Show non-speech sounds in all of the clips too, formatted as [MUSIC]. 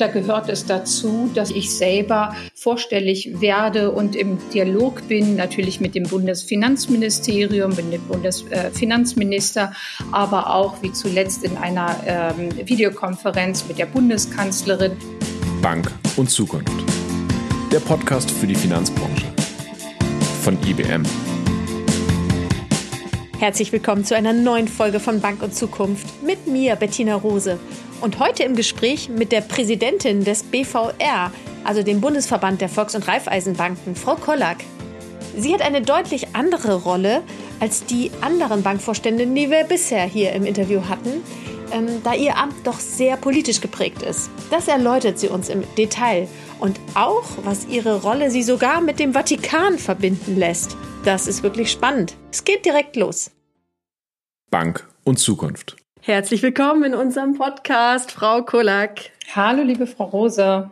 Da gehört es dazu, dass ich selber vorstellig werde und im Dialog bin, natürlich mit dem Bundesfinanzministerium, mit dem Bundesfinanzminister, aber auch wie zuletzt in einer ähm, Videokonferenz mit der Bundeskanzlerin. Bank und Zukunft. Der Podcast für die Finanzbranche von IBM. Herzlich willkommen zu einer neuen Folge von Bank und Zukunft mit mir, Bettina Rose. Und heute im Gespräch mit der Präsidentin des BVR, also dem Bundesverband der Volks- und Raiffeisenbanken, Frau Kollack. Sie hat eine deutlich andere Rolle als die anderen Bankvorstände, die wir bisher hier im Interview hatten, ähm, da ihr Amt doch sehr politisch geprägt ist. Das erläutert sie uns im Detail. Und auch, was ihre Rolle sie sogar mit dem Vatikan verbinden lässt. Das ist wirklich spannend. Es geht direkt los. Bank und Zukunft. Herzlich willkommen in unserem Podcast, Frau Kolak. Hallo, liebe Frau Rose.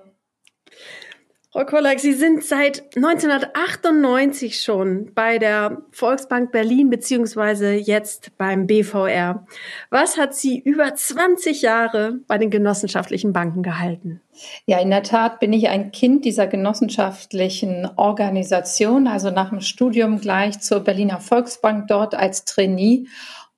Frau Kolak, Sie sind seit 1998 schon bei der Volksbank Berlin beziehungsweise jetzt beim BVR. Was hat Sie über 20 Jahre bei den genossenschaftlichen Banken gehalten? Ja, in der Tat bin ich ein Kind dieser genossenschaftlichen Organisation, also nach dem Studium gleich zur Berliner Volksbank dort als Trainee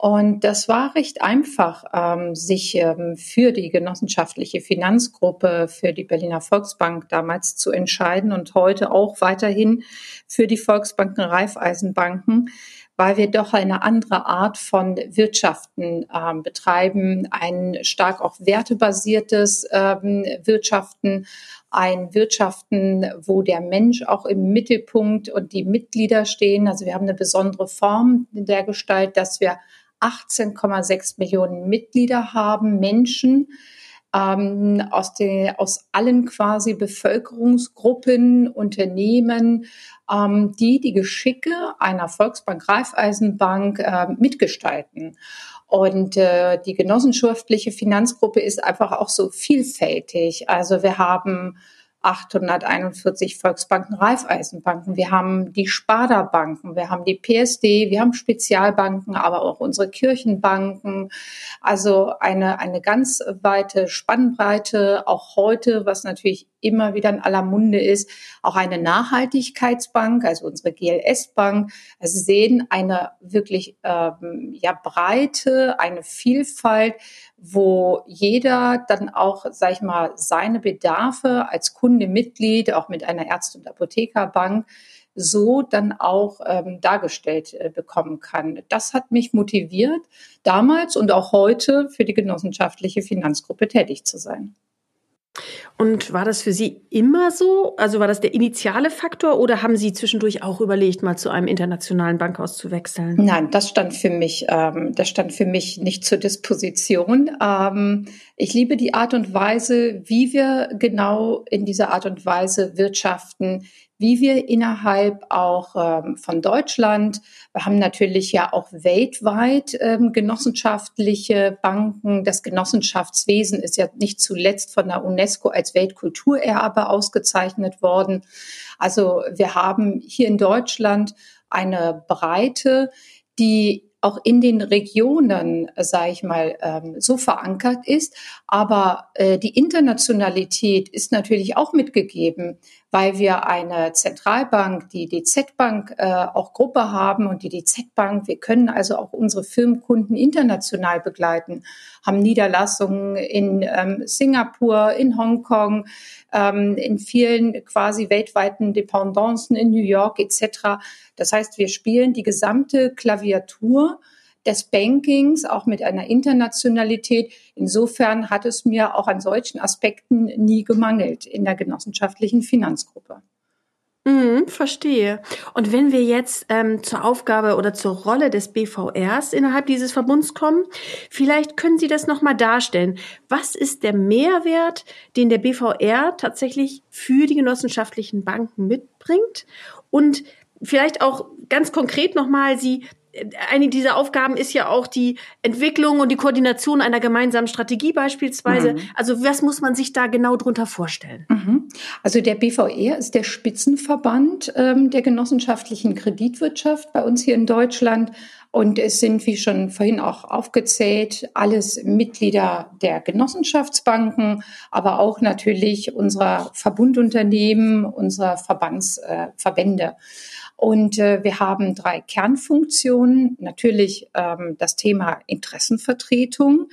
und das war recht einfach, ähm, sich ähm, für die genossenschaftliche Finanzgruppe, für die Berliner Volksbank damals zu entscheiden und heute auch weiterhin für die Volksbanken, Raiffeisenbanken, weil wir doch eine andere Art von Wirtschaften ähm, betreiben, ein stark auch wertebasiertes ähm, Wirtschaften, ein Wirtschaften, wo der Mensch auch im Mittelpunkt und die Mitglieder stehen. Also wir haben eine besondere Form der Gestalt, dass wir 18,6 Millionen Mitglieder haben, Menschen ähm, aus, den, aus allen quasi Bevölkerungsgruppen, Unternehmen, ähm, die die Geschicke einer Volksbank, Raiffeisenbank äh, mitgestalten. Und äh, die genossenschaftliche Finanzgruppe ist einfach auch so vielfältig. Also wir haben 841 Volksbanken, Raiffeisenbanken. Wir haben die Sparda-Banken, wir haben die PSD, wir haben Spezialbanken, aber auch unsere Kirchenbanken. Also eine, eine ganz weite Spannbreite, auch heute, was natürlich immer wieder in aller Munde ist, auch eine Nachhaltigkeitsbank, also unsere GLS-Bank. Also Sie sehen eine wirklich ähm, ja, Breite, eine Vielfalt, wo jeder dann auch, sag ich mal, seine Bedarfe als Kunde, Mitglied, auch mit einer Ärzte- und Apothekerbank, so dann auch ähm, dargestellt äh, bekommen kann. Das hat mich motiviert, damals und auch heute für die genossenschaftliche Finanzgruppe tätig zu sein. Und war das für Sie immer so? Also war das der initiale Faktor oder haben Sie zwischendurch auch überlegt, mal zu einem internationalen Bankhaus zu wechseln? Nein, das stand für mich, ähm, das stand für mich nicht zur Disposition. Ähm, ich liebe die Art und Weise, wie wir genau in dieser Art und Weise wirtschaften, wie wir innerhalb auch ähm, von Deutschland, wir haben natürlich ja auch weltweit ähm, genossenschaftliche Banken. Das Genossenschaftswesen ist ja nicht zuletzt von der UNESCO als Weltkulturerbe ausgezeichnet worden. Also wir haben hier in Deutschland eine Breite, die auch in den Regionen, sage ich mal, ähm, so verankert ist. Aber äh, die Internationalität ist natürlich auch mitgegeben, weil wir eine Zentralbank, die DZ Bank, äh, auch Gruppe haben und die DZ Bank. Wir können also auch unsere Firmenkunden international begleiten, haben Niederlassungen in ähm, Singapur, in Hongkong, ähm, in vielen quasi weltweiten Dependancen in New York etc. Das heißt, wir spielen die gesamte Klaviatur des Bankings, auch mit einer Internationalität. Insofern hat es mir auch an solchen Aspekten nie gemangelt in der genossenschaftlichen Finanzgruppe. Mhm, verstehe. Und wenn wir jetzt ähm, zur Aufgabe oder zur Rolle des BVRs innerhalb dieses Verbunds kommen, vielleicht können Sie das nochmal darstellen. Was ist der Mehrwert, den der BVR tatsächlich für die genossenschaftlichen Banken mitbringt? Und vielleicht auch ganz konkret nochmal, Sie eine dieser Aufgaben ist ja auch die Entwicklung und die Koordination einer gemeinsamen Strategie beispielsweise. Mhm. Also was muss man sich da genau drunter vorstellen? Mhm. Also der BVR ist der Spitzenverband ähm, der genossenschaftlichen Kreditwirtschaft bei uns hier in Deutschland. Und es sind, wie schon vorhin auch aufgezählt, alles Mitglieder der Genossenschaftsbanken, aber auch natürlich unserer Verbundunternehmen, unserer Verbandsverbände. Äh, und äh, wir haben drei Kernfunktionen. Natürlich ähm, das Thema Interessenvertretung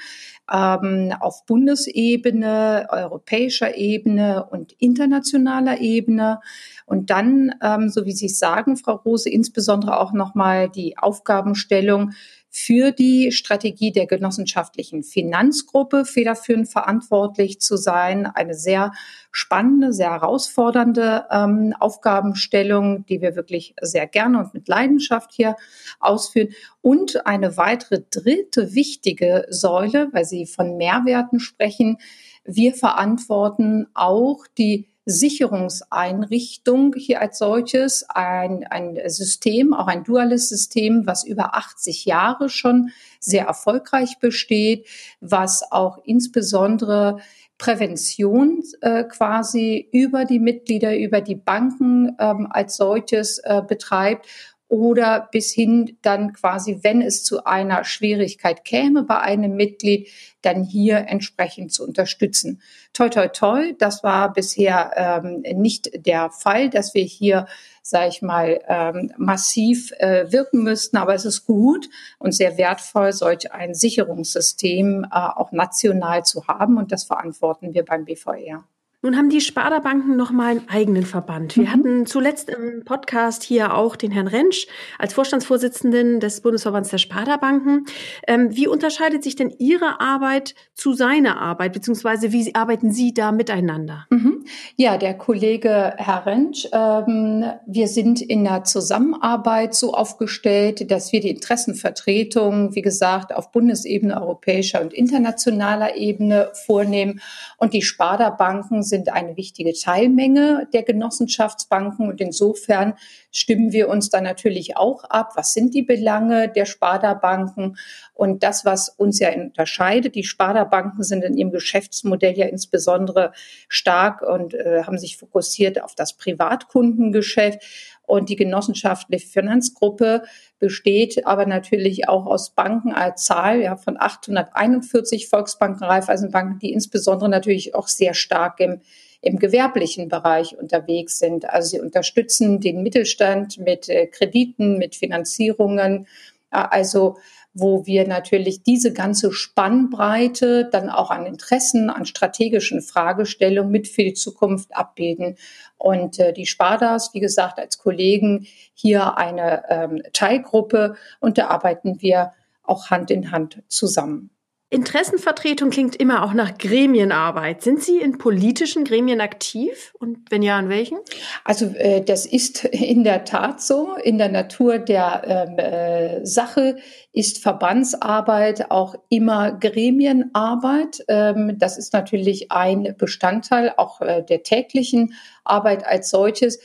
ähm, auf Bundesebene, europäischer Ebene und internationaler Ebene. Und dann, ähm, so wie Sie sagen, Frau Rose, insbesondere auch nochmal die Aufgabenstellung für die Strategie der genossenschaftlichen Finanzgruppe federführend verantwortlich zu sein. Eine sehr spannende, sehr herausfordernde ähm, Aufgabenstellung, die wir wirklich sehr gerne und mit Leidenschaft hier ausführen. Und eine weitere dritte wichtige Säule, weil Sie von Mehrwerten sprechen. Wir verantworten auch die Sicherungseinrichtung hier als solches, ein, ein System, auch ein duales System, was über 80 Jahre schon sehr erfolgreich besteht, was auch insbesondere Prävention äh, quasi über die Mitglieder, über die Banken ähm, als solches äh, betreibt oder bis hin dann quasi, wenn es zu einer Schwierigkeit käme bei einem Mitglied, dann hier entsprechend zu unterstützen. Toi, toi, toi, das war bisher ähm, nicht der Fall, dass wir hier, sage ich mal, ähm, massiv äh, wirken müssten, aber es ist gut und sehr wertvoll, solch ein Sicherungssystem äh, auch national zu haben und das verantworten wir beim BVR. Nun haben die Sparda-Banken noch mal einen eigenen Verband. Wir mhm. hatten zuletzt im Podcast hier auch den Herrn Rentsch als Vorstandsvorsitzenden des Bundesverbands der Sparda-Banken. Ähm, wie unterscheidet sich denn Ihre Arbeit zu seiner Arbeit, beziehungsweise wie arbeiten Sie da miteinander? Mhm. Ja, der Kollege Herr Rentsch, ähm, wir sind in der Zusammenarbeit so aufgestellt, dass wir die Interessenvertretung, wie gesagt, auf Bundesebene, europäischer und internationaler Ebene vornehmen und die Sparda-Banken sind eine wichtige Teilmenge der Genossenschaftsbanken und insofern stimmen wir uns da natürlich auch ab. Was sind die Belange der Sparda-Banken? Und das, was uns ja unterscheidet, die Sparda-Banken sind in ihrem Geschäftsmodell ja insbesondere stark und äh, haben sich fokussiert auf das Privatkundengeschäft. Und die genossenschaftliche Finanzgruppe besteht aber natürlich auch aus Banken als Zahl ja, von 841 Volksbanken, Raiffeisenbanken, die insbesondere natürlich auch sehr stark im, im gewerblichen Bereich unterwegs sind. Also sie unterstützen den Mittelstand mit äh, Krediten, mit Finanzierungen. Also wo wir natürlich diese ganze Spannbreite dann auch an Interessen, an strategischen Fragestellungen mit für die Zukunft abbilden. Und äh, die Spardas, wie gesagt, als Kollegen hier eine ähm, Teilgruppe und da arbeiten wir auch Hand in Hand zusammen. Interessenvertretung klingt immer auch nach Gremienarbeit. Sind Sie in politischen Gremien aktiv und wenn ja, in welchen? Also äh, das ist [LAUGHS] in der Tat so. In der Natur der ähm, äh, Sache ist Verbandsarbeit auch immer Gremienarbeit. Ähm, das ist natürlich ein Bestandteil auch äh, der täglichen Arbeit als solches.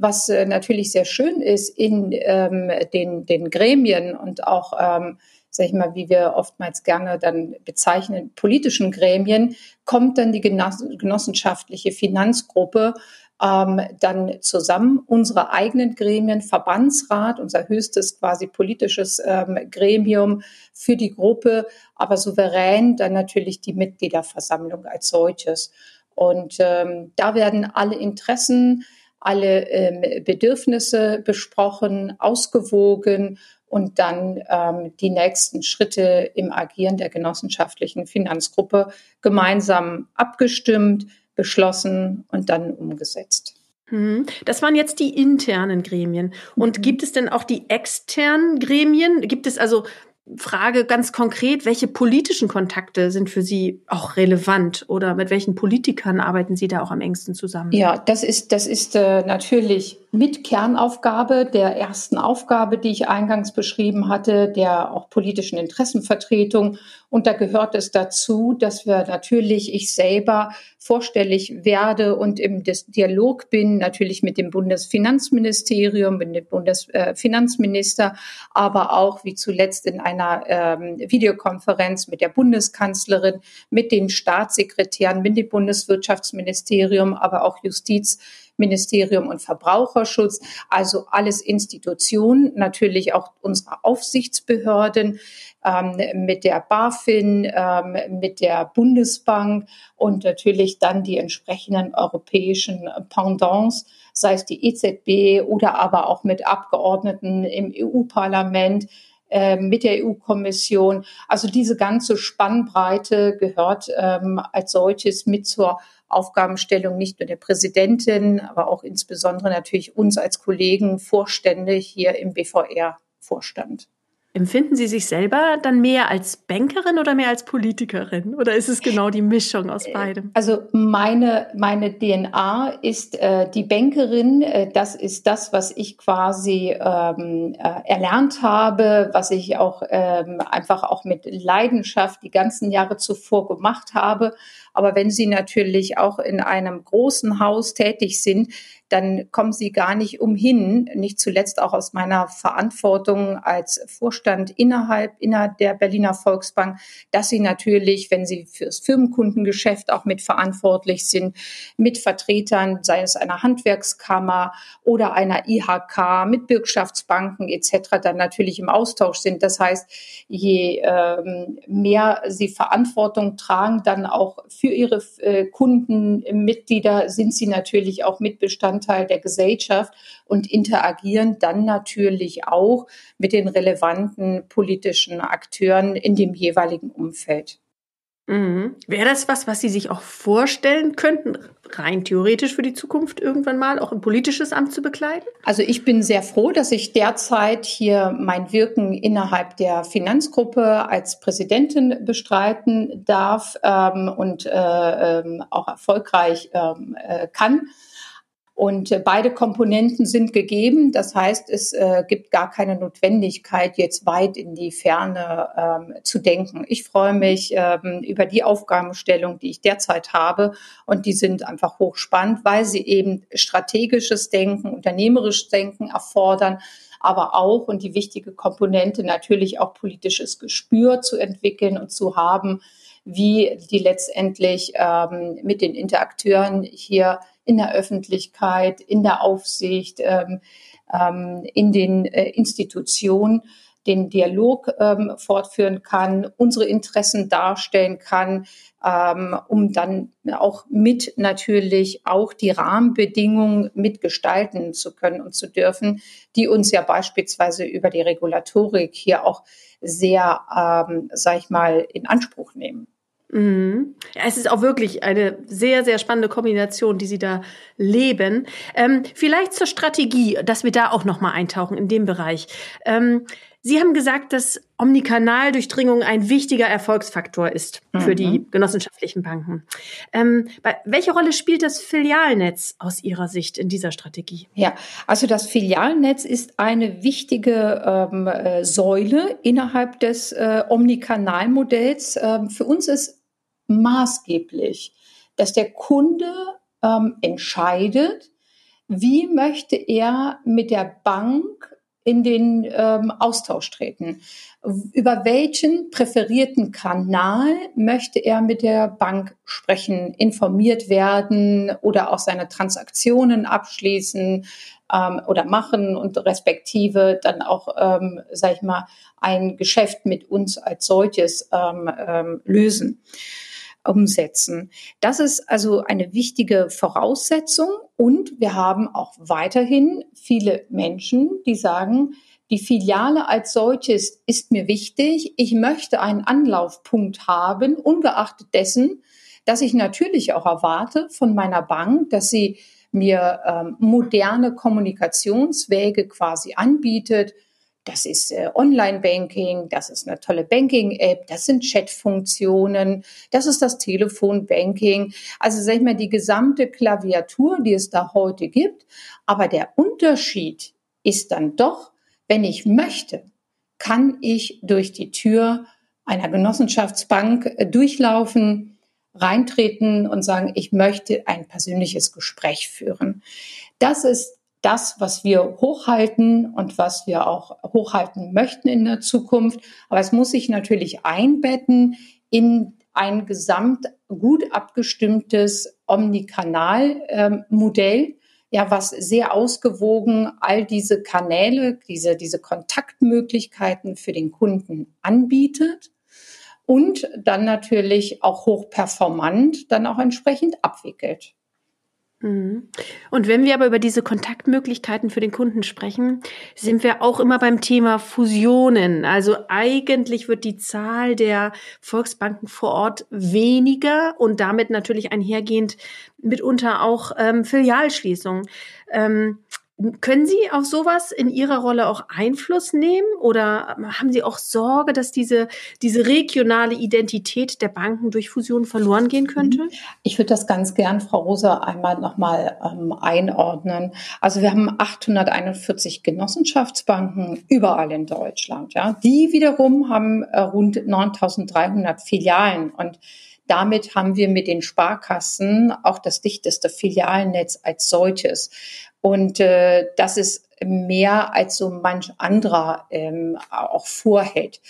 Was natürlich sehr schön ist in ähm, den, den Gremien und auch sag ich mal, wie wir oftmals gerne dann bezeichnen, politischen Gremien, kommt dann die genossenschaftliche Finanzgruppe ähm, dann zusammen. Unsere eigenen Gremien, Verbandsrat, unser höchstes quasi politisches ähm, Gremium für die Gruppe, aber souverän dann natürlich die Mitgliederversammlung als solches. Und ähm, da werden alle Interessen, alle ähm, Bedürfnisse besprochen, ausgewogen und dann ähm, die nächsten Schritte im Agieren der genossenschaftlichen Finanzgruppe gemeinsam abgestimmt, beschlossen und dann umgesetzt. Mhm. Das waren jetzt die internen Gremien. Und mhm. gibt es denn auch die externen Gremien? Gibt es also Frage ganz konkret, welche politischen Kontakte sind für Sie auch relevant oder mit welchen Politikern arbeiten Sie da auch am engsten zusammen? Ja, das ist, das ist äh, natürlich mit Kernaufgabe der ersten Aufgabe, die ich eingangs beschrieben hatte, der auch politischen Interessenvertretung. Und da gehört es dazu, dass wir natürlich, ich selber vorstellig werde und im Dialog bin, natürlich mit dem Bundesfinanzministerium, mit dem Bundesfinanzminister, aber auch wie zuletzt in einer ähm, Videokonferenz mit der Bundeskanzlerin, mit den Staatssekretären, mit dem Bundeswirtschaftsministerium, aber auch Justiz Ministerium und Verbraucherschutz, also alles Institutionen, natürlich auch unsere Aufsichtsbehörden ähm, mit der BaFin, ähm, mit der Bundesbank und natürlich dann die entsprechenden europäischen Pendants, sei es die EZB oder aber auch mit Abgeordneten im EU-Parlament, mit der EU-Kommission. Also diese ganze Spannbreite gehört ähm, als solches mit zur Aufgabenstellung nicht nur der Präsidentin, aber auch insbesondere natürlich uns als Kollegen, Vorstände hier im BVR-Vorstand. Empfinden Sie sich selber dann mehr als Bankerin oder mehr als Politikerin? Oder ist es genau die Mischung aus äh, beidem? Also meine, meine DNA ist äh, die Bankerin. Äh, das ist das, was ich quasi ähm, äh, erlernt habe, was ich auch ähm, einfach auch mit Leidenschaft die ganzen Jahre zuvor gemacht habe. Aber wenn Sie natürlich auch in einem großen Haus tätig sind, dann kommen Sie gar nicht umhin, nicht zuletzt auch aus meiner Verantwortung als Vorstand innerhalb, innerhalb der Berliner Volksbank, dass Sie natürlich, wenn Sie fürs Firmenkundengeschäft auch mit verantwortlich sind, mit Vertretern, sei es einer Handwerkskammer oder einer IHK, mit Bürgschaftsbanken etc., dann natürlich im Austausch sind. Das heißt, je ähm, mehr Sie Verantwortung tragen, dann auch für Ihre äh, Kundenmitglieder sind Sie natürlich auch Mitbestand Bestandteil der Gesellschaft und interagieren dann natürlich auch mit den relevanten politischen Akteuren in dem jeweiligen Umfeld. Mhm. Wäre das was, was Sie sich auch vorstellen könnten, rein theoretisch für die Zukunft irgendwann mal auch ein politisches Amt zu bekleiden? Also ich bin sehr froh, dass ich derzeit hier mein Wirken innerhalb der Finanzgruppe als Präsidentin bestreiten darf ähm, und äh, ähm, auch erfolgreich ähm, äh, kann. Und äh, beide Komponenten sind gegeben. Das heißt, es äh, gibt gar keine Notwendigkeit, jetzt weit in die Ferne ähm, zu denken. Ich freue mich ähm, über die Aufgabenstellung, die ich derzeit habe. Und die sind einfach hochspannend, weil sie eben strategisches Denken, unternehmerisches Denken erfordern aber auch und die wichtige Komponente natürlich auch politisches Gespür zu entwickeln und zu haben, wie die letztendlich ähm, mit den Interakteuren hier in der Öffentlichkeit, in der Aufsicht, ähm, ähm, in den äh, Institutionen den Dialog ähm, fortführen kann, unsere Interessen darstellen kann, ähm, um dann auch mit natürlich auch die Rahmenbedingungen mitgestalten zu können und zu dürfen, die uns ja beispielsweise über die Regulatorik hier auch sehr, ähm, sag ich mal, in Anspruch nehmen. Mhm. Ja, es ist auch wirklich eine sehr, sehr spannende Kombination, die Sie da leben. Ähm, vielleicht zur Strategie, dass wir da auch nochmal eintauchen in dem Bereich. Ähm, Sie haben gesagt, dass Omnikanaldurchdringung ein wichtiger Erfolgsfaktor ist für mhm. die genossenschaftlichen Banken. Ähm, welche Rolle spielt das Filialnetz aus Ihrer Sicht in dieser Strategie? Ja, also das Filialnetz ist eine wichtige ähm, äh, Säule innerhalb des äh, Omnikanalmodells. Ähm, für uns ist maßgeblich, dass der Kunde ähm, entscheidet, wie möchte er mit der Bank in den ähm, Austausch treten. Über welchen präferierten Kanal möchte er mit der Bank sprechen, informiert werden oder auch seine Transaktionen abschließen ähm, oder machen und respektive dann auch, ähm, sag ich mal, ein Geschäft mit uns als solches ähm, ähm, lösen umsetzen. Das ist also eine wichtige Voraussetzung. Und wir haben auch weiterhin viele Menschen, die sagen, die Filiale als solches ist mir wichtig. Ich möchte einen Anlaufpunkt haben, ungeachtet dessen, dass ich natürlich auch erwarte von meiner Bank, dass sie mir ähm, moderne Kommunikationswege quasi anbietet, das ist äh, Online-Banking, das ist eine tolle Banking-App, das sind Chat-Funktionen, das ist das Telefon-Banking. Also sag ich mal, die gesamte Klaviatur, die es da heute gibt. Aber der Unterschied ist dann doch, wenn ich möchte, kann ich durch die Tür einer Genossenschaftsbank äh, durchlaufen, reintreten und sagen, ich möchte ein persönliches Gespräch führen. Das ist das, was wir hochhalten und was wir auch hochhalten möchten in der Zukunft. Aber es muss sich natürlich einbetten in ein gesamt gut abgestimmtes Omnikanal-Modell, ähm, ja, was sehr ausgewogen all diese Kanäle, diese, diese Kontaktmöglichkeiten für den Kunden anbietet und dann natürlich auch hochperformant dann auch entsprechend abwickelt. Mhm. Und wenn wir aber über diese Kontaktmöglichkeiten für den Kunden sprechen, sind wir auch immer beim Thema Fusionen. Also eigentlich wird die Zahl der Volksbanken vor Ort weniger und damit natürlich einhergehend mitunter auch ähm, Filialschließungen. Ähm, können Sie auf sowas in Ihrer Rolle auch Einfluss nehmen oder haben Sie auch Sorge, dass diese, diese regionale Identität der Banken durch Fusion verloren gehen könnte? Mhm. Ich würde das ganz gern, Frau Rosa, einmal nochmal ähm, einordnen. Also wir haben 841 Genossenschaftsbanken überall in Deutschland. Ja. Die wiederum haben äh, rund 9300 Filialen und damit haben wir mit den Sparkassen auch das dichteste Filialnetz als solches. Und äh, das ist mehr als so manch anderer ähm, auch vorhält.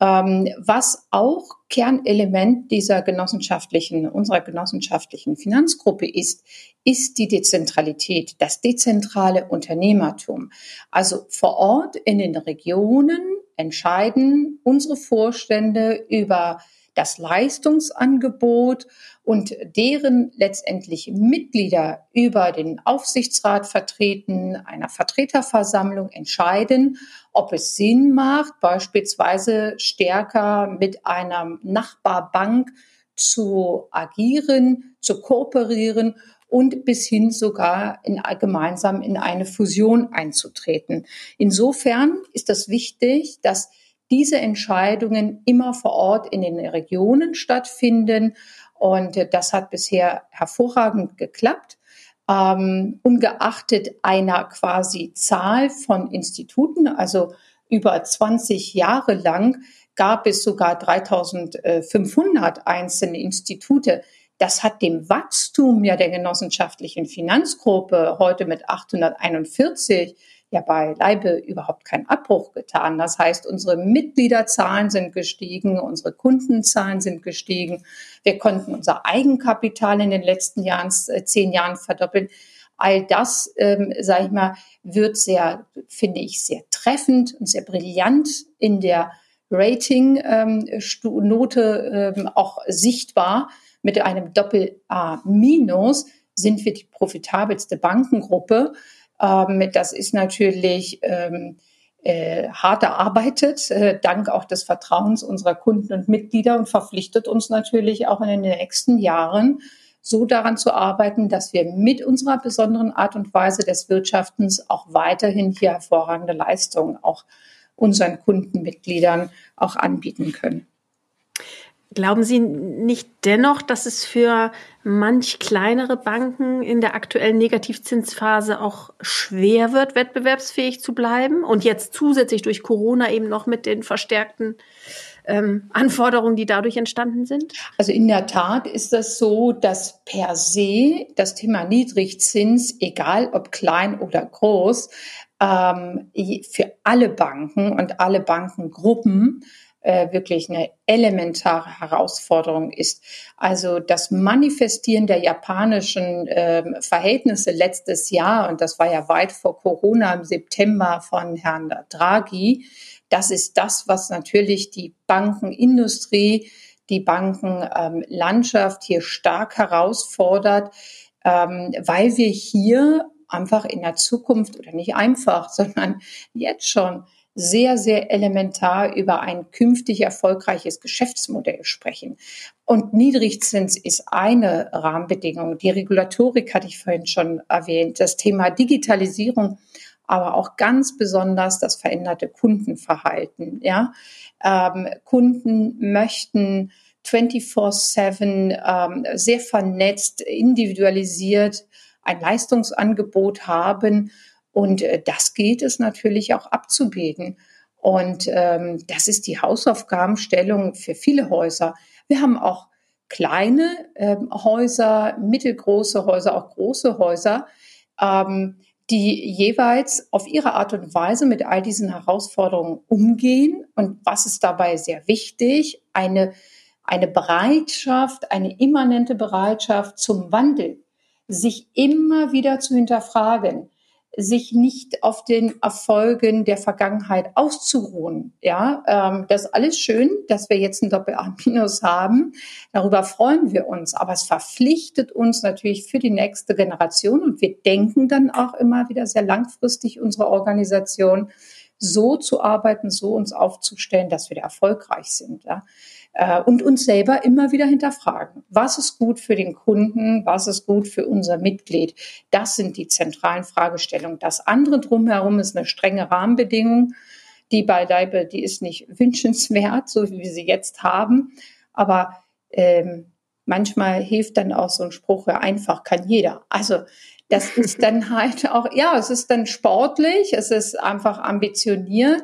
Ähm, was auch Kernelement dieser genossenschaftlichen, unserer genossenschaftlichen Finanzgruppe ist, ist die Dezentralität, das dezentrale Unternehmertum. Also vor Ort in den Regionen entscheiden unsere Vorstände über das Leistungsangebot und deren letztendlich Mitglieder über den Aufsichtsrat vertreten, einer Vertreterversammlung entscheiden, ob es Sinn macht, beispielsweise stärker mit einer Nachbarbank zu agieren, zu kooperieren und bis hin sogar in, gemeinsam in eine Fusion einzutreten. Insofern ist das wichtig, dass diese Entscheidungen immer vor Ort in den Regionen stattfinden. Und das hat bisher hervorragend geklappt. Ähm, ungeachtet einer quasi Zahl von Instituten, also über 20 Jahre lang gab es sogar 3500 einzelne Institute. Das hat dem Wachstum ja der genossenschaftlichen Finanzgruppe heute mit 841 ja beileibe überhaupt keinen Abbruch getan. Das heißt, unsere Mitgliederzahlen sind gestiegen, unsere Kundenzahlen sind gestiegen. Wir konnten unser Eigenkapital in den letzten Jahren, äh, zehn Jahren verdoppeln. All das, ähm, sage ich mal, wird sehr, finde ich, sehr treffend und sehr brillant in der Rating-Note ähm, ähm, auch sichtbar. Mit einem Doppel-A minus sind wir die profitabelste Bankengruppe. Ähm, das ist natürlich ähm, äh, hart erarbeitet, äh, dank auch des Vertrauens unserer Kunden und Mitglieder und verpflichtet uns natürlich auch in den nächsten Jahren, so daran zu arbeiten, dass wir mit unserer besonderen Art und Weise des Wirtschaftens auch weiterhin hier hervorragende Leistungen auch unseren Kundenmitgliedern auch anbieten können. Glauben Sie nicht dennoch, dass es für manch kleinere Banken in der aktuellen Negativzinsphase auch schwer wird, wettbewerbsfähig zu bleiben? Und jetzt zusätzlich durch Corona eben noch mit den verstärkten ähm, Anforderungen, die dadurch entstanden sind? Also in der Tat ist das so, dass per se das Thema Niedrigzins, egal ob klein oder groß, ähm, für alle Banken und alle Bankengruppen äh, wirklich eine elementare Herausforderung ist. Also das Manifestieren der japanischen äh, Verhältnisse letztes Jahr, und das war ja weit vor Corona im September von Herrn Draghi, das ist das, was natürlich die Bankenindustrie, die Bankenlandschaft ähm, hier stark herausfordert, ähm, weil wir hier einfach in der Zukunft oder nicht einfach, [LAUGHS] sondern jetzt schon sehr, sehr elementar über ein künftig erfolgreiches Geschäftsmodell sprechen. Und Niedrigzins ist eine Rahmenbedingung. Die Regulatorik hatte ich vorhin schon erwähnt. Das Thema Digitalisierung aber auch ganz besonders das veränderte Kundenverhalten. Ja, ähm, Kunden möchten 24/7 ähm, sehr vernetzt, individualisiert ein Leistungsangebot haben und äh, das gilt es natürlich auch abzubilden. Und ähm, das ist die Hausaufgabenstellung für viele Häuser. Wir haben auch kleine ähm, Häuser, mittelgroße Häuser, auch große Häuser, ähm, die jeweils auf ihre Art und Weise mit all diesen Herausforderungen umgehen. Und was ist dabei sehr wichtig? Eine, eine Bereitschaft, eine immanente Bereitschaft zum Wandel, sich immer wieder zu hinterfragen sich nicht auf den Erfolgen der Vergangenheit auszuruhen. Ja, ähm, das ist alles schön, dass wir jetzt ein Doppel-A-Minus haben. Darüber freuen wir uns. Aber es verpflichtet uns natürlich für die nächste Generation. Und wir denken dann auch immer wieder sehr langfristig unsere Organisation so zu arbeiten, so uns aufzustellen, dass wir erfolgreich sind. Ja? Äh, und uns selber immer wieder hinterfragen. Was ist gut für den Kunden? Was ist gut für unser Mitglied? Das sind die zentralen Fragestellungen. Das andere drumherum ist eine strenge Rahmenbedingung. Die beileibe, die ist nicht [LAUGHS] wünschenswert, so wie wir sie jetzt haben. Aber ähm, manchmal hilft dann auch so ein Spruch, ja, einfach kann jeder. Also das ist dann [LAUGHS] halt auch, ja, es ist dann sportlich, es ist einfach ambitioniert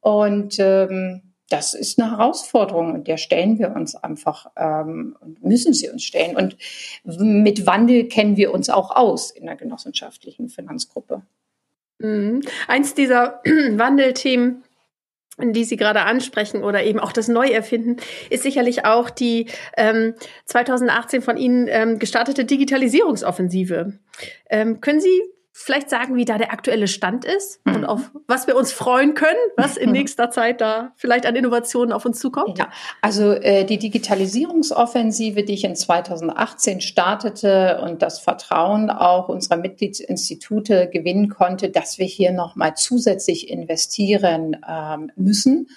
und ähm, das ist eine Herausforderung und der stellen wir uns einfach ähm, und müssen sie uns stellen. Und mit Wandel kennen wir uns auch aus in der genossenschaftlichen Finanzgruppe. Mhm. Eins dieser [CLEARS THROAT] Wandelthemen, die Sie gerade ansprechen oder eben auch das Neuerfinden, ist sicherlich auch die ähm, 2018 von Ihnen ähm, gestartete Digitalisierungsoffensive. Ähm, können Sie vielleicht sagen, wie da der aktuelle Stand ist mhm. und auf was wir uns freuen können, was in [LAUGHS] nächster Zeit da vielleicht an Innovationen auf uns zukommt? Ja, also äh, die Digitalisierungsoffensive, die ich in 2018 startete und das Vertrauen auch unserer Mitgliedsinstitute gewinnen konnte, dass wir hier nochmal zusätzlich investieren ähm, müssen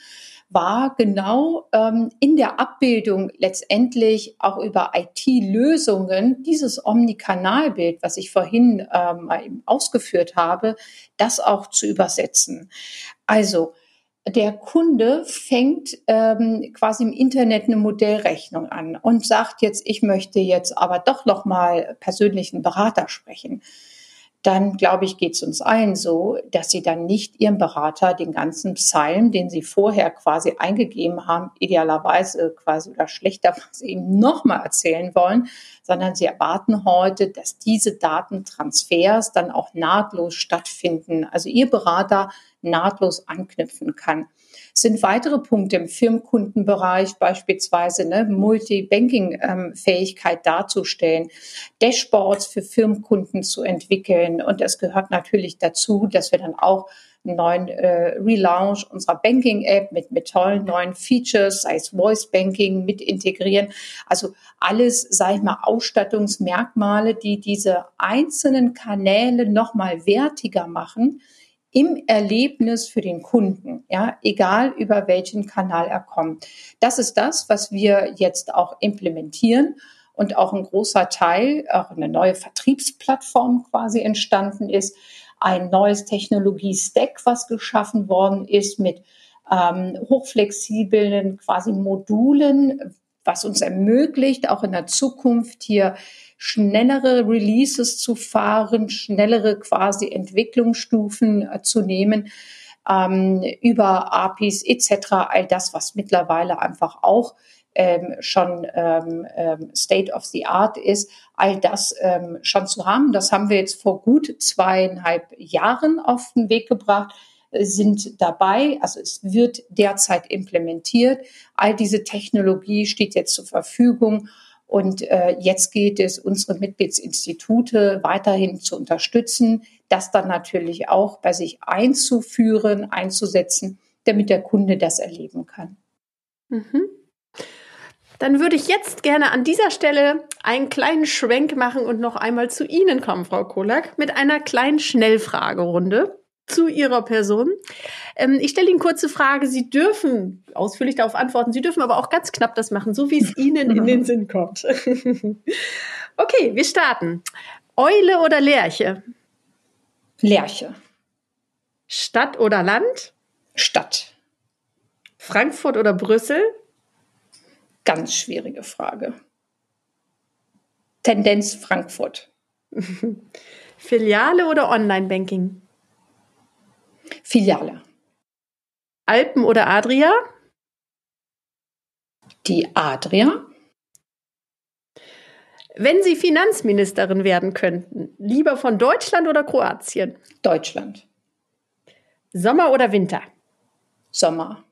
war genau ähm, in der Abbildung letztendlich auch über IT-Lösungen dieses Omnikanalbild, was ich vorhin ähm, ausgeführt habe, das auch zu übersetzen. Also der Kunde fängt ähm, quasi im Internet eine Modellrechnung an und sagt jetzt, ich möchte jetzt aber doch noch mal persönlichen Berater sprechen dann glaube ich, geht es uns allen so, dass sie dann nicht ihrem Berater den ganzen Psalm, den sie vorher quasi eingegeben haben, idealerweise quasi oder schlechter, [LAUGHS] was ihm nochmal erzählen wollen, sondern sie erwarten heute, dass diese Datentransfers dann auch nahtlos stattfinden. Also ihr Berater nahtlos anknüpfen kann sind weitere Punkte im Firmenkundenbereich, beispielsweise ne, Multi-Banking-Fähigkeit darzustellen, Dashboards für Firmenkunden zu entwickeln. Und es gehört natürlich dazu, dass wir dann auch einen neuen äh, Relaunch unserer Banking-App mit, mit tollen neuen Features, sei es Voice Banking, mit integrieren. Also alles, sage ich mal, Ausstattungsmerkmale, die diese einzelnen Kanäle nochmal wertiger machen im Erlebnis für den Kunden, ja, egal über welchen Kanal er kommt. Das ist das, was wir jetzt auch implementieren und auch ein großer Teil, auch eine neue Vertriebsplattform quasi entstanden ist, ein neues Technologie-Stack, was geschaffen worden ist mit ähm, hochflexiblen quasi Modulen, was uns ermöglicht, auch in der Zukunft hier schnellere Releases zu fahren, schnellere quasi Entwicklungsstufen äh, zu nehmen ähm, über APIs etc. All das, was mittlerweile einfach auch ähm, schon ähm, ähm, State of the Art ist, all das ähm, schon zu haben. Das haben wir jetzt vor gut zweieinhalb Jahren auf den Weg gebracht sind dabei. Also es wird derzeit implementiert. All diese Technologie steht jetzt zur Verfügung. Und äh, jetzt geht es, unsere Mitgliedsinstitute weiterhin zu unterstützen, das dann natürlich auch bei sich einzuführen, einzusetzen, damit der Kunde das erleben kann. Mhm. Dann würde ich jetzt gerne an dieser Stelle einen kleinen Schwenk machen und noch einmal zu Ihnen kommen, Frau Kolak, mit einer kleinen Schnellfragerunde zu Ihrer Person. Ähm, ich stelle Ihnen kurze Frage. Sie dürfen ausführlich darauf antworten. Sie dürfen aber auch ganz knapp das machen, so wie es Ihnen in den Sinn kommt. [LAUGHS] okay, wir starten. Eule oder Lerche? Lerche. Stadt oder Land? Stadt. Frankfurt oder Brüssel? Ganz schwierige Frage. Tendenz Frankfurt. [LAUGHS] Filiale oder Online-Banking? Filiale. Alpen oder Adria? Die Adria. Wenn Sie Finanzministerin werden könnten, lieber von Deutschland oder Kroatien? Deutschland. Sommer oder Winter? Sommer.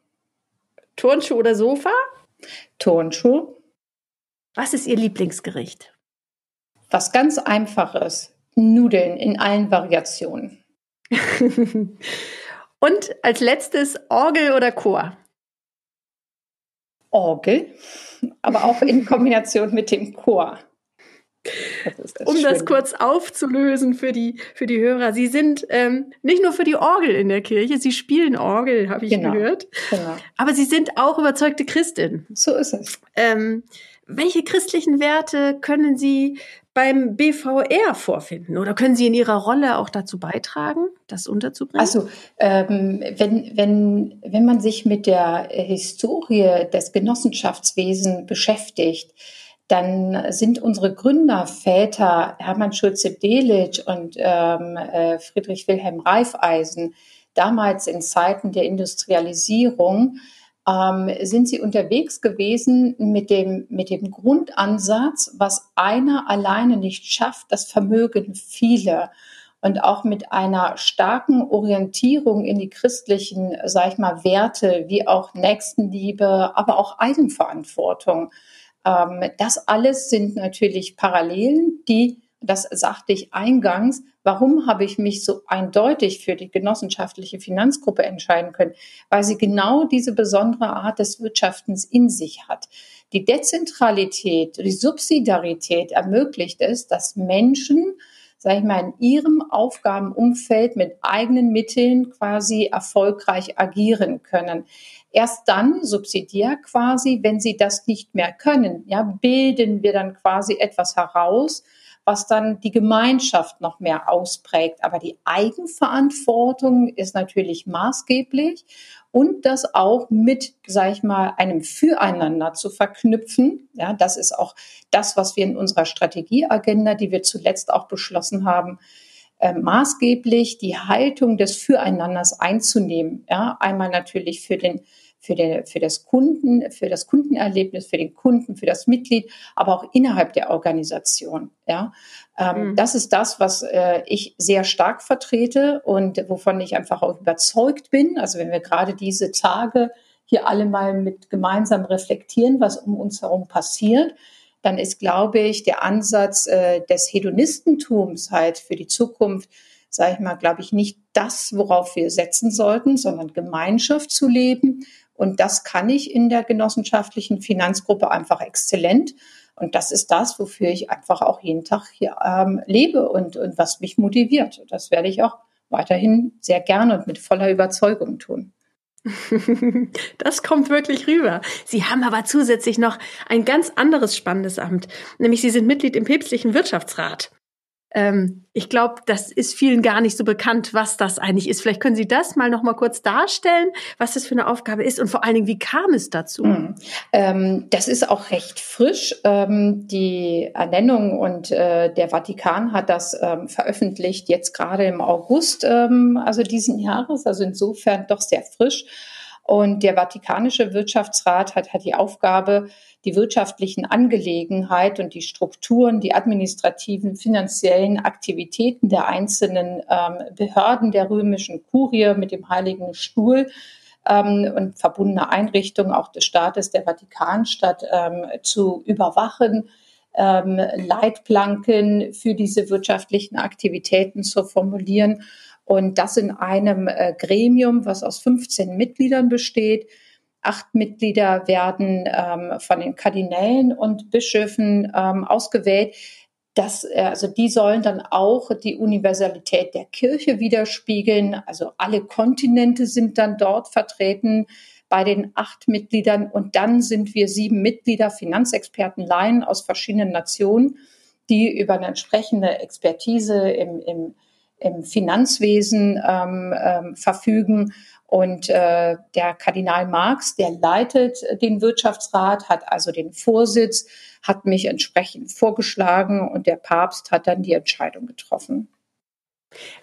Turnschuh oder Sofa? Turnschuh. Was ist Ihr Lieblingsgericht? Was ganz einfaches. Nudeln in allen Variationen. [LAUGHS] Und als letztes Orgel oder Chor? Orgel, aber auch in [LAUGHS] Kombination mit dem Chor. Das das um Schöne. das kurz aufzulösen für die, für die Hörer. Sie sind ähm, nicht nur für die Orgel in der Kirche, Sie spielen Orgel, habe ich genau, gehört. Genau. Aber Sie sind auch überzeugte Christin. So ist es. Ähm, welche christlichen Werte können Sie beim BVR vorfinden oder können Sie in Ihrer Rolle auch dazu beitragen, das unterzubringen? Also ähm, wenn, wenn, wenn man sich mit der Historie des Genossenschaftswesens beschäftigt, dann sind unsere Gründerväter Hermann Schulze-Delitzsch und ähm, äh, Friedrich Wilhelm Reifeisen damals in Zeiten der Industrialisierung ähm, sind sie unterwegs gewesen mit dem, mit dem Grundansatz, was einer alleine nicht schafft, das Vermögen viele. Und auch mit einer starken Orientierung in die christlichen, sag ich mal, Werte, wie auch Nächstenliebe, aber auch Eigenverantwortung. Ähm, das alles sind natürlich Parallelen, die, das sagte ich eingangs, warum habe ich mich so eindeutig für die genossenschaftliche Finanzgruppe entscheiden können? Weil sie genau diese besondere Art des Wirtschaftens in sich hat. Die Dezentralität, die Subsidiarität ermöglicht es, dass Menschen sage ich mal, in ihrem Aufgabenumfeld mit eigenen Mitteln quasi erfolgreich agieren können. Erst dann subsidiär quasi, wenn sie das nicht mehr können, ja, bilden wir dann quasi etwas heraus, was dann die Gemeinschaft noch mehr ausprägt. Aber die Eigenverantwortung ist natürlich maßgeblich und das auch mit, sage ich mal, einem Füreinander zu verknüpfen. Ja, das ist auch das, was wir in unserer Strategieagenda, die wir zuletzt auch beschlossen haben, äh, maßgeblich die Haltung des Füreinanders einzunehmen. Ja, einmal natürlich für den für, den, für das Kunden, für das Kundenerlebnis, für den Kunden, für das Mitglied, aber auch innerhalb der Organisation. Ja, ähm, mhm. das ist das, was äh, ich sehr stark vertrete und wovon ich einfach auch überzeugt bin. Also wenn wir gerade diese Tage hier alle mal mit gemeinsam reflektieren, was um uns herum passiert, dann ist, glaube ich, der Ansatz äh, des Hedonistentums halt für die Zukunft, sage ich mal, glaube ich, nicht das, worauf wir setzen sollten, sondern Gemeinschaft zu leben. Und das kann ich in der genossenschaftlichen Finanzgruppe einfach exzellent. Und das ist das, wofür ich einfach auch jeden Tag hier ähm, lebe und, und was mich motiviert. Das werde ich auch weiterhin sehr gerne und mit voller Überzeugung tun. [LAUGHS] Das kommt wirklich rüber. Sie haben aber zusätzlich noch ein ganz anderes spannendes Amt, nämlich Sie sind Mitglied im päpstlichen Wirtschaftsrat. Ähm, ich glaube, das ist vielen gar nicht so bekannt, was das eigentlich ist. Vielleicht können Sie das mal noch mal kurz darstellen, was das für eine Aufgabe ist und vor allen Dingen, wie kam es dazu? Mhm. Ähm, das ist auch recht frisch. Ähm, die Ernennung und äh, der Vatikan hat das ähm, veröffentlicht jetzt gerade im August, ähm, also diesen Jahres. Also insofern doch sehr frisch. Und der Vatikanische Wirtschaftsrat hat, hat die Aufgabe, die wirtschaftlichen Angelegenheiten und die Strukturen, die administrativen, finanziellen Aktivitäten der einzelnen ähm, Behörden der römischen Kurie mit dem Heiligen Stuhl ähm, und verbundene Einrichtungen auch des Staates der Vatikanstadt ähm, zu überwachen, ähm, Leitplanken für diese wirtschaftlichen Aktivitäten zu formulieren und das in einem äh, Gremium, was aus 15 Mitgliedern besteht. Acht Mitglieder werden ähm, von den Kardinälen und Bischöfen ähm, ausgewählt. Das, äh, also die sollen dann auch die Universalität der Kirche widerspiegeln. Also alle Kontinente sind dann dort vertreten bei den acht Mitgliedern. Und dann sind wir sieben Mitglieder, Finanzexperten, Laien aus verschiedenen Nationen, die über eine entsprechende Expertise im, im im Finanzwesen ähm, ähm, verfügen. Und äh, der Kardinal Marx, der leitet den Wirtschaftsrat, hat also den Vorsitz, hat mich entsprechend vorgeschlagen und der Papst hat dann die Entscheidung getroffen.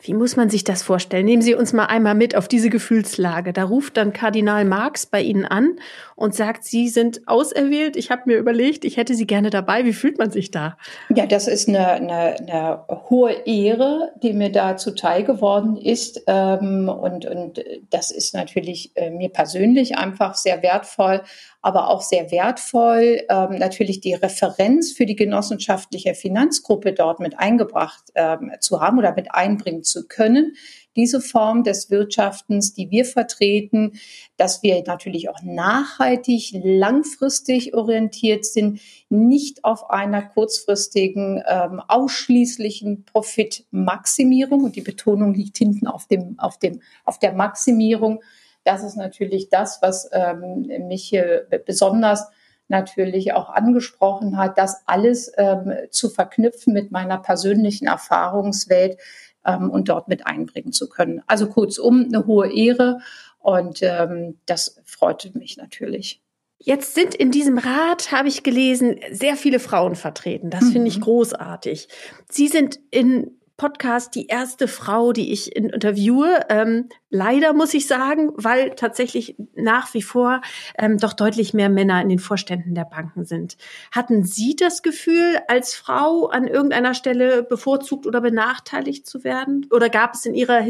Wie muss man sich das vorstellen? Nehmen Sie uns mal einmal mit auf diese Gefühlslage. Da ruft dann Kardinal Marx bei Ihnen an und sagt, Sie sind auserwählt. Ich habe mir überlegt, ich hätte Sie gerne dabei. Wie fühlt man sich da? Ja, das ist eine, eine, eine hohe Ehre, die mir da zuteil geworden ist. Ähm, und, und das ist natürlich äh, mir persönlich einfach sehr wertvoll, aber auch sehr wertvoll, ähm, natürlich die Referenz für die genossenschaftliche Finanzgruppe dort mit eingebracht ähm, zu haben oder mit einbringen zu können. Diese Form des Wirtschaftens, die wir vertreten, dass wir natürlich auch nachhaltig, langfristig orientiert sind, nicht auf einer kurzfristigen, ähm, ausschließlichen Profitmaximierung. Und die Betonung liegt hinten auf dem, auf dem, auf der Maximierung, das ist natürlich das, was ähm, mich hier besonders natürlich auch angesprochen hat, das alles ähm, zu verknüpfen mit meiner persönlichen Erfahrungswelt ähm, und dort mit einbringen zu können. Also kurzum, eine hohe Ehre und ähm, das freute mich natürlich. Jetzt sind in diesem Rat, habe ich gelesen, sehr viele Frauen vertreten. Das finde ich mhm. großartig. Sie sind in Podcast die erste Frau, die ich interviewe. Ähm, leider muss ich sagen, weil tatsächlich nach wie vor ähm, doch deutlich mehr Männer in den Vorständen der Banken sind. Hatten Sie das Gefühl, als Frau an irgendeiner Stelle bevorzugt oder benachteiligt zu werden? Oder gab es in Ihrer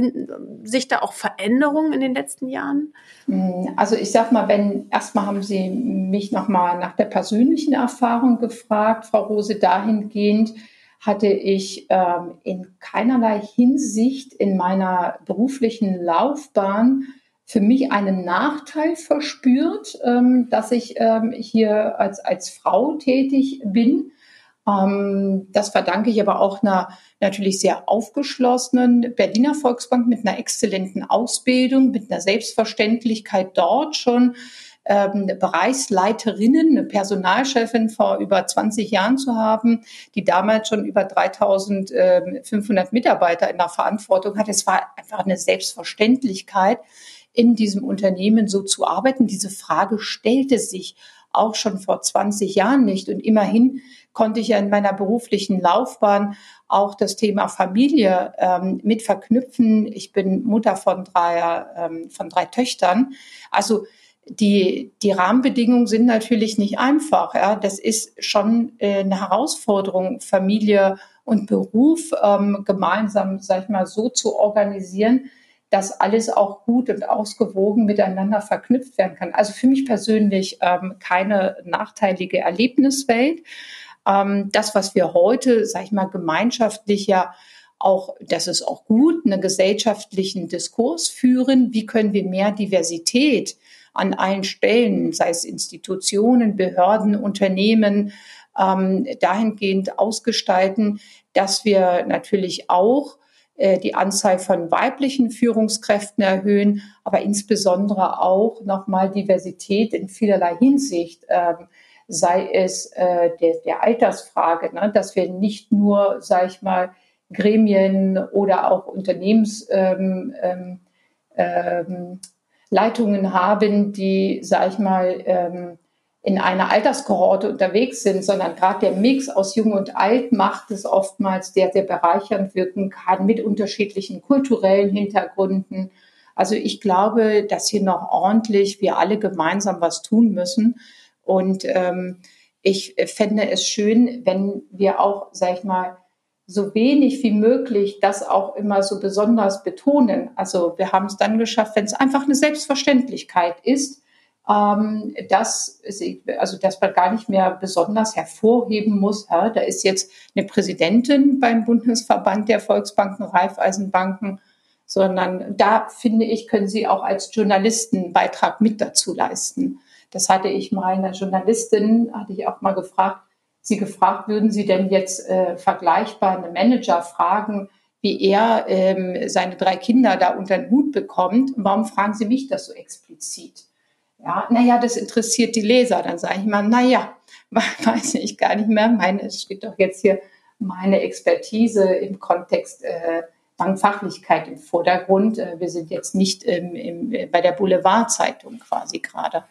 Sicht da auch Veränderungen in den letzten Jahren? Hm, also ich sag mal, wenn erstmal haben Sie mich nochmal nach der persönlichen Erfahrung gefragt, Frau Rose, dahingehend, hatte ich ähm, in keinerlei Hinsicht in meiner beruflichen Laufbahn für mich einen Nachteil verspürt, ähm, dass ich ähm, hier als, als Frau tätig bin. Ähm, das verdanke ich aber auch einer natürlich sehr aufgeschlossenen Berliner Volksbank mit einer exzellenten Ausbildung, mit einer Selbstverständlichkeit dort schon ähm, Bereichsleiterinnen, eine Personalchefin vor über 20 Jahren zu haben, die damals schon über 3500 Mitarbeiter in der Verantwortung hat. Es war einfach eine Selbstverständlichkeit, in diesem Unternehmen so zu arbeiten. Diese Frage stellte sich auch schon vor 20 Jahren nicht. Und immerhin konnte ich ja in meiner beruflichen Laufbahn auch das Thema Familie ähm, mit verknüpfen. Ich bin Mutter von drei, ähm, von drei Töchtern. Also die, die Rahmenbedingungen sind natürlich nicht einfach. Ja. Das ist schon äh, eine Herausforderung, Familie und Beruf ähm, gemeinsam, sag ich mal, so zu organisieren, dass alles auch gut und ausgewogen miteinander verknüpft werden kann. Also für mich persönlich ähm, keine nachteilige Erlebniswelt. Ähm, das, was wir heute, sag ich mal, gemeinschaftlich ja auch, das ist auch gut, einen gesellschaftlichen Diskurs führen. Wie können wir mehr Diversität an allen Stellen, sei es Institutionen, Behörden, Unternehmen, ähm, dahingehend ausgestalten, dass wir natürlich auch äh, die Anzahl von weiblichen Führungskräften erhöhen, aber insbesondere auch nochmal Diversität in vielerlei Hinsicht, ähm, sei es äh, der, der Altersfrage, ne, dass wir nicht nur, sage ich mal, Gremien oder auch Unternehmens ähm, ähm, ähm, Leitungen haben, die, sage ich mal, ähm, in einer Alterskohorte unterwegs sind, sondern gerade der Mix aus Jung und Alt macht es oftmals sehr, sehr bereichernd wirken kann mit unterschiedlichen kulturellen Hintergründen. Also ich glaube, dass hier noch ordentlich wir alle gemeinsam was tun müssen. Und ähm, ich fände es schön, wenn wir auch, sag ich mal, so wenig wie möglich das auch immer so besonders betonen. Also wir haben es dann geschafft, wenn es einfach eine Selbstverständlichkeit ist, ähm, dass, also dass man gar nicht mehr besonders hervorheben muss. Ja, da ist jetzt eine Präsidentin beim Bundesverband der Volksbanken, Raiffeisenbanken, sondern da finde ich, können Sie auch als Journalisten Beitrag mit dazu leisten. Das hatte ich mal einer Journalistin, hatte ich auch mal gefragt, Sie gefragt, würden Sie denn jetzt äh, vergleichbar einen Manager fragen, wie er ähm, seine drei Kinder da unter den Hut bekommt? warum fragen Sie mich das so explizit? Ja, naja, das interessiert die Leser. Dann sage ich mal, naja, [LAUGHS] weiß ich gar nicht mehr. Meine, es steht doch jetzt hier meine Expertise im Kontext äh, Bankfachlichkeit im Vordergrund. Äh, wir sind jetzt nicht im, im, bei der Boulevardzeitung quasi gerade.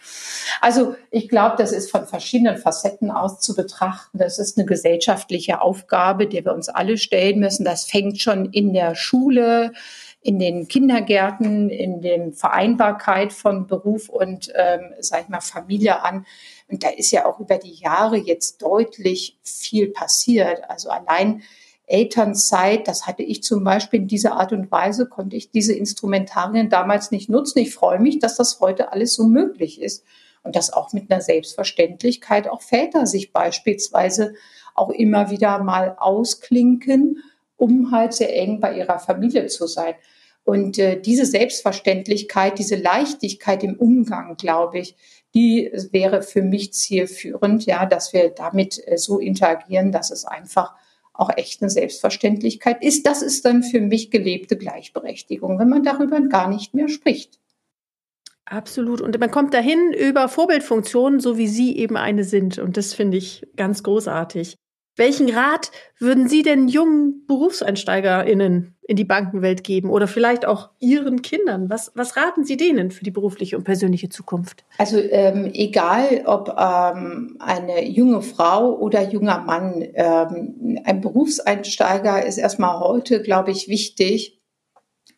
Also ich glaube, das ist von verschiedenen Facetten aus zu betrachten. Das ist eine gesellschaftliche Aufgabe, die wir uns alle stellen müssen. Das fängt schon in der Schule, in den Kindergärten, in der Vereinbarkeit von Beruf und, ähm, sag ich mal, Familie an. Und da ist ja auch über die Jahre jetzt deutlich viel passiert. Also allein Elternzeit, das hatte ich zum Beispiel in dieser Art und Weise, konnte ich diese Instrumentarien damals nicht nutzen. Ich freue mich, dass das heute alles so möglich ist und dass auch mit einer Selbstverständlichkeit auch Väter sich beispielsweise auch immer wieder mal ausklinken, um halt sehr eng bei ihrer Familie zu sein. Und äh, diese Selbstverständlichkeit, diese Leichtigkeit im Umgang, glaube ich, die wäre für mich zielführend, ja, dass wir damit äh, so interagieren, dass es einfach auch echt eine Selbstverständlichkeit ist. Das ist dann für mich gelebte Gleichberechtigung, wenn man darüber gar nicht mehr spricht. Absolut. Und man kommt dahin über Vorbildfunktionen, so wie Sie eben eine sind. Und das finde ich ganz großartig. Welchen Rat würden Sie denn jungen BerufseinsteigerInnen in die Bankenwelt geben oder vielleicht auch Ihren Kindern? Was, was raten Sie denen für die berufliche und persönliche Zukunft? Also ähm, egal, ob ähm, eine junge Frau oder junger Mann, ähm, ein Berufseinsteiger ist erstmal heute, glaube ich, wichtig,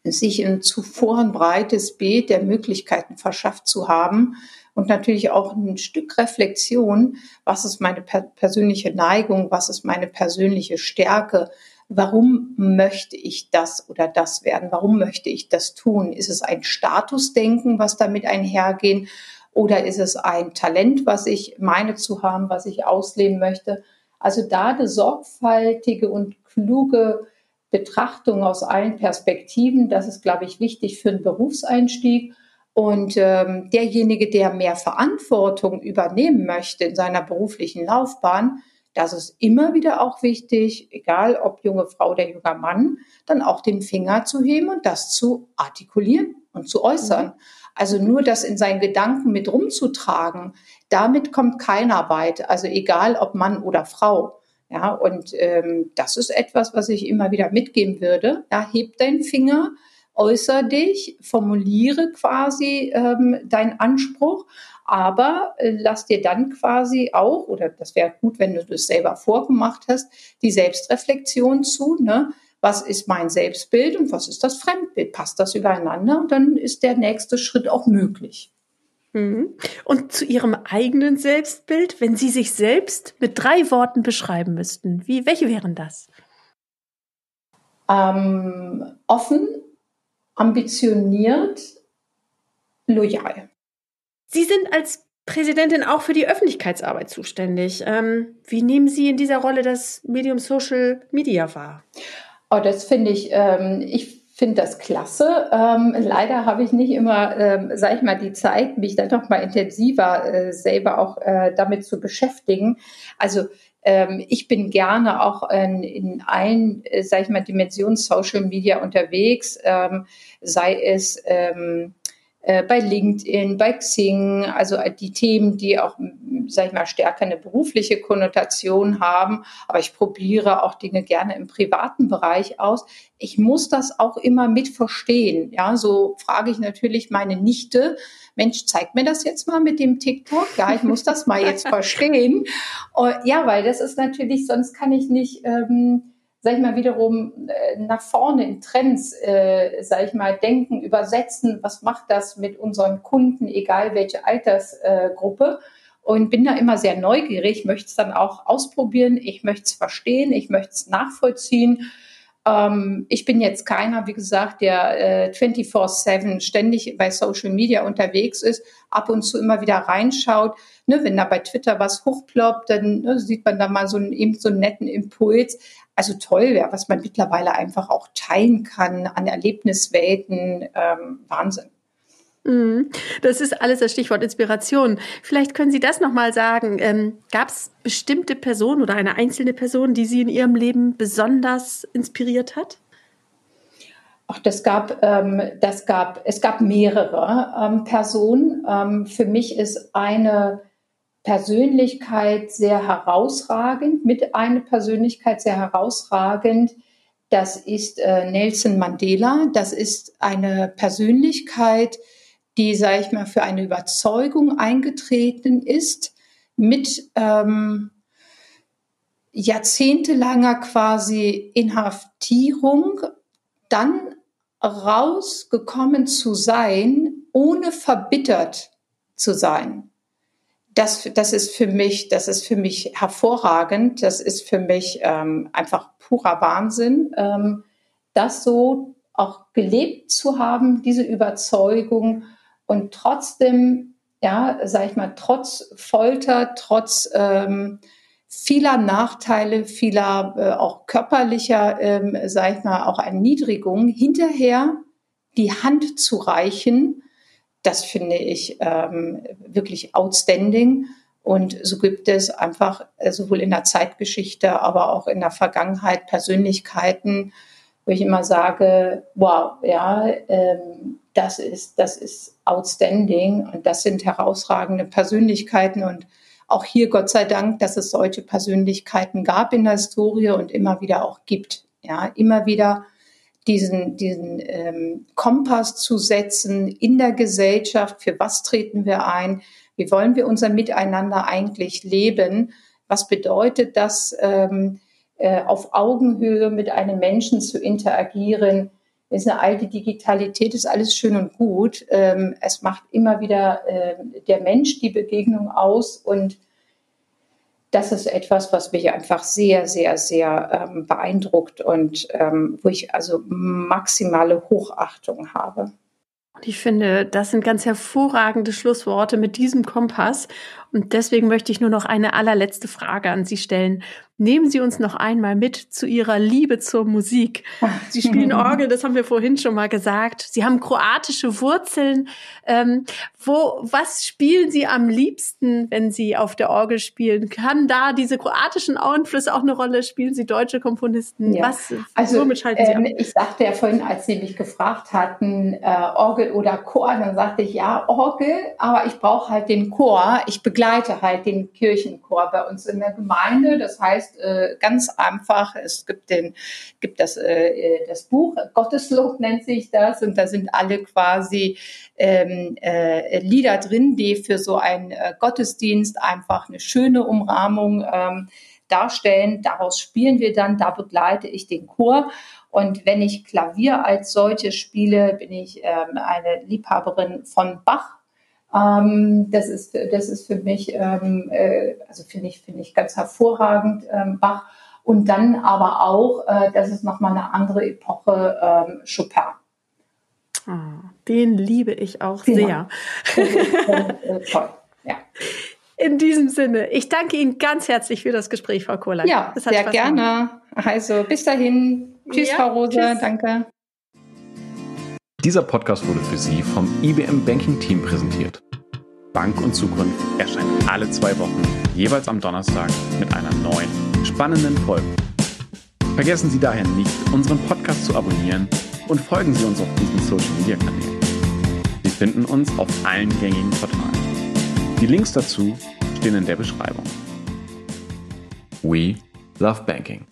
sich ein zuvor ein breites Bild der Möglichkeiten verschafft zu haben, und natürlich auch ein Stück Reflexion, was ist meine per persönliche Neigung, was ist meine persönliche Stärke, warum möchte ich das oder das werden, warum möchte ich das tun? Ist es ein Statusdenken, was damit einhergehen oder ist es ein Talent, was ich meine zu haben, was ich ausleben möchte? Also da eine sorgfältige und kluge Betrachtung aus allen Perspektiven, das ist, glaube ich, wichtig für einen Berufseinstieg. Und ähm, derjenige, der mehr Verantwortung übernehmen möchte in seiner beruflichen Laufbahn, das ist immer wieder auch wichtig, egal ob junge Frau oder junger Mann, dann auch den Finger zu heben und das zu artikulieren und zu äußern. Also nur das in seinen Gedanken mit rumzutragen, damit kommt keiner weit. Also egal ob Mann oder Frau. Ja, und ähm, das ist etwas, was ich immer wieder mitgeben würde. Ja, heb deinen Finger, äußer dich, formuliere quasi ähm, deinen Anspruch, aber äh, lass dir dann quasi auch, oder das wäre gut, wenn du das selber vorgemacht hast, die Selbstreflexion zu, ne? Was ist mein Selbstbild und was ist das Fremdbild? Passt das übereinander? Und dann ist der nächste Schritt auch möglich. Mhm. Und zu Ihrem eigenen Selbstbild, wenn Sie sich selbst mit drei Worten beschreiben müssten, wie, welche wären das? Ähm, offen, ambitioniert, loyal. Sie sind als Präsidentin auch für die Öffentlichkeitsarbeit zuständig. Ähm, wie nehmen Sie in dieser Rolle das Medium Social Media wahr? Oh, das finde ich, ähm, ich finde das klasse. Ähm, leider habe ich nicht immer, ähm, sage ich mal, die Zeit, mich dann noch mal intensiver äh, selber auch äh, damit zu beschäftigen. Also ähm, ich bin gerne auch in, in allen, äh, sage ich mal, Dimensionen Social Media unterwegs, ähm, sei es ähm, äh, bei LinkedIn, bei Xing, also die Themen, die auch, sag ich mal, stärker eine berufliche Konnotation haben. Aber ich probiere auch Dinge gerne im privaten Bereich aus. Ich muss das auch immer mit verstehen. Ja, so frage ich natürlich meine Nichte, Mensch, zeig mir das jetzt mal mit dem TikTok. Ja, ich muss das mal jetzt [LAUGHS] verstehen. Und, ja, weil das ist natürlich, sonst kann ich nicht, ähm, sag ich mal, wiederum äh, nach vorne in Trends, äh, sag ich mal, denken, übersetzen. Was macht das mit unseren Kunden, egal welche Altersgruppe? und bin da immer sehr neugierig, möchte es dann auch ausprobieren, ich möchte es verstehen, ich möchte es nachvollziehen ähm, ich bin jetzt keiner, wie gesagt, der äh, 24-7 ständig bei Social Media unterwegs ist, ab und zu immer wieder reinschaut. Ne, wenn da bei Twitter was hochploppt, dann ne, sieht man da mal so einen, eben so einen netten Impuls. Also toll wäre, was man mittlerweile einfach auch teilen kann an Erlebniswelten. Ähm, Wahnsinn. Mhm. Das ist alles das Stichwort Inspiration. Vielleicht können Sie das nochmal sagen. Ähm, Gab es bestimmte Personen oder eine einzelne Person, die Sie in Ihrem Leben besonders inspiriert hat? Ach, das gab, ähm, das gab, es gab mehrere ähm, Personen. Ähm, für mich ist eine Persönlichkeit sehr herausragend, mit einer Persönlichkeit sehr herausragend, Das ist äh, Nelson Mandela. Das ist eine Persönlichkeit, die, sage ich mal, für eine Überzeugung eingetreten ist, mit ähm, jahrzehntelanger quasi Inhaftierung, dann rausgekommen zu sein, ohne verbittert zu sein. Das, das ist für mich, das ist für mich hervorragend. Das ist für mich ähm, einfach purer Wahnsinn, ähm, das so auch gelebt zu haben, diese Überzeugung und trotzdem, ja, sag ich mal, trotz Folter, trotz ähm, vieler Nachteile, vieler äh, auch körperlicher, ähm, sag ich mal, auch Erniedrigung, hinterher die Hand zu reichen, das finde ich ähm, wirklich outstanding. Und so gibt es einfach äh, sowohl in der Zeitgeschichte, aber auch in der Vergangenheit Persönlichkeiten, wo ich immer sage, wow, ja, ähm, das ist, das ist outstanding und das sind herausragende Persönlichkeiten und auch hier Gott sei Dank, dass es solche Persönlichkeiten gab in der Historie und immer wieder auch gibt. Ja, immer wieder diesen, diesen ähm, Kompass zu setzen in der Gesellschaft. Für was treten wir ein? Wie wollen wir unser Miteinander eigentlich leben? Was bedeutet das, ähm, äh, auf Augenhöhe mit einem Menschen zu interagieren? ist eine alte Digitalität, ist alles schön und gut. Ähm, es macht immer wieder äh, der Mensch die Begegnung aus und das ist etwas, was mich einfach sehr, sehr, sehr ähm, beeindruckt und ähm, wo ich also maximale Hochachtung habe. Und ich finde, das sind ganz hervorragende Schlussworte mit diesem Kompass. Und deswegen möchte ich nur noch eine allerletzte Frage an Sie stellen. Nehmen Sie uns noch einmal mit zu Ihrer Liebe zur Musik. [LAUGHS] Sie spielen Orgel, das haben wir vorhin schon mal gesagt. Sie haben kroatische Wurzeln. Ähm, wo, was spielen Sie am liebsten, wenn Sie auf der Orgel spielen? Kann da diese kroatischen Einflüsse auch eine Rolle? Spielen Sie deutsche Komponisten? Ja. Was, also, womit schalten Sie ähm? Ich sagte ja vorhin, als Sie mich gefragt hatten, äh, Orgel oder Chor, dann sagte ich ja, Orgel, aber ich brauche halt den Chor. Ich begleite halt den Kirchenchor bei uns in der Gemeinde. Das heißt äh, ganz einfach, es gibt den, gibt das, äh, das Buch, Gotteslob nennt sich das, und da sind alle quasi ähm, äh, Lieder drin, die für so einen äh, Gottesdienst einfach eine schöne Umrahmung ähm, darstellen. Daraus spielen wir dann, da begleite ich den Chor. Und wenn ich Klavier als solches spiele, bin ich ähm, eine Liebhaberin von Bach ähm, das, ist, das ist für mich, ähm, äh, also finde ich, finde ich ganz hervorragend, ähm, Bach. Und dann aber auch, äh, das ist nochmal eine andere Epoche, ähm, Chopin. Oh, den liebe ich auch genau. sehr. [LAUGHS] äh, toll, ja. In diesem Sinne, ich danke Ihnen ganz herzlich für das Gespräch, Frau Kohler. Ja, sehr Spaß gerne. Gemacht. Also bis dahin. Tschüss, ja, Frau Rose. Tschüss. Danke. Dieser Podcast wurde für Sie vom IBM Banking Team präsentiert. Bank und Zukunft erscheint alle zwei Wochen, jeweils am Donnerstag mit einer neuen, spannenden Folge. Vergessen Sie daher nicht, unseren Podcast zu abonnieren und folgen Sie uns auf diesen Social Media Kanälen. Sie finden uns auf allen gängigen Portalen. Die Links dazu stehen in der Beschreibung. We love banking.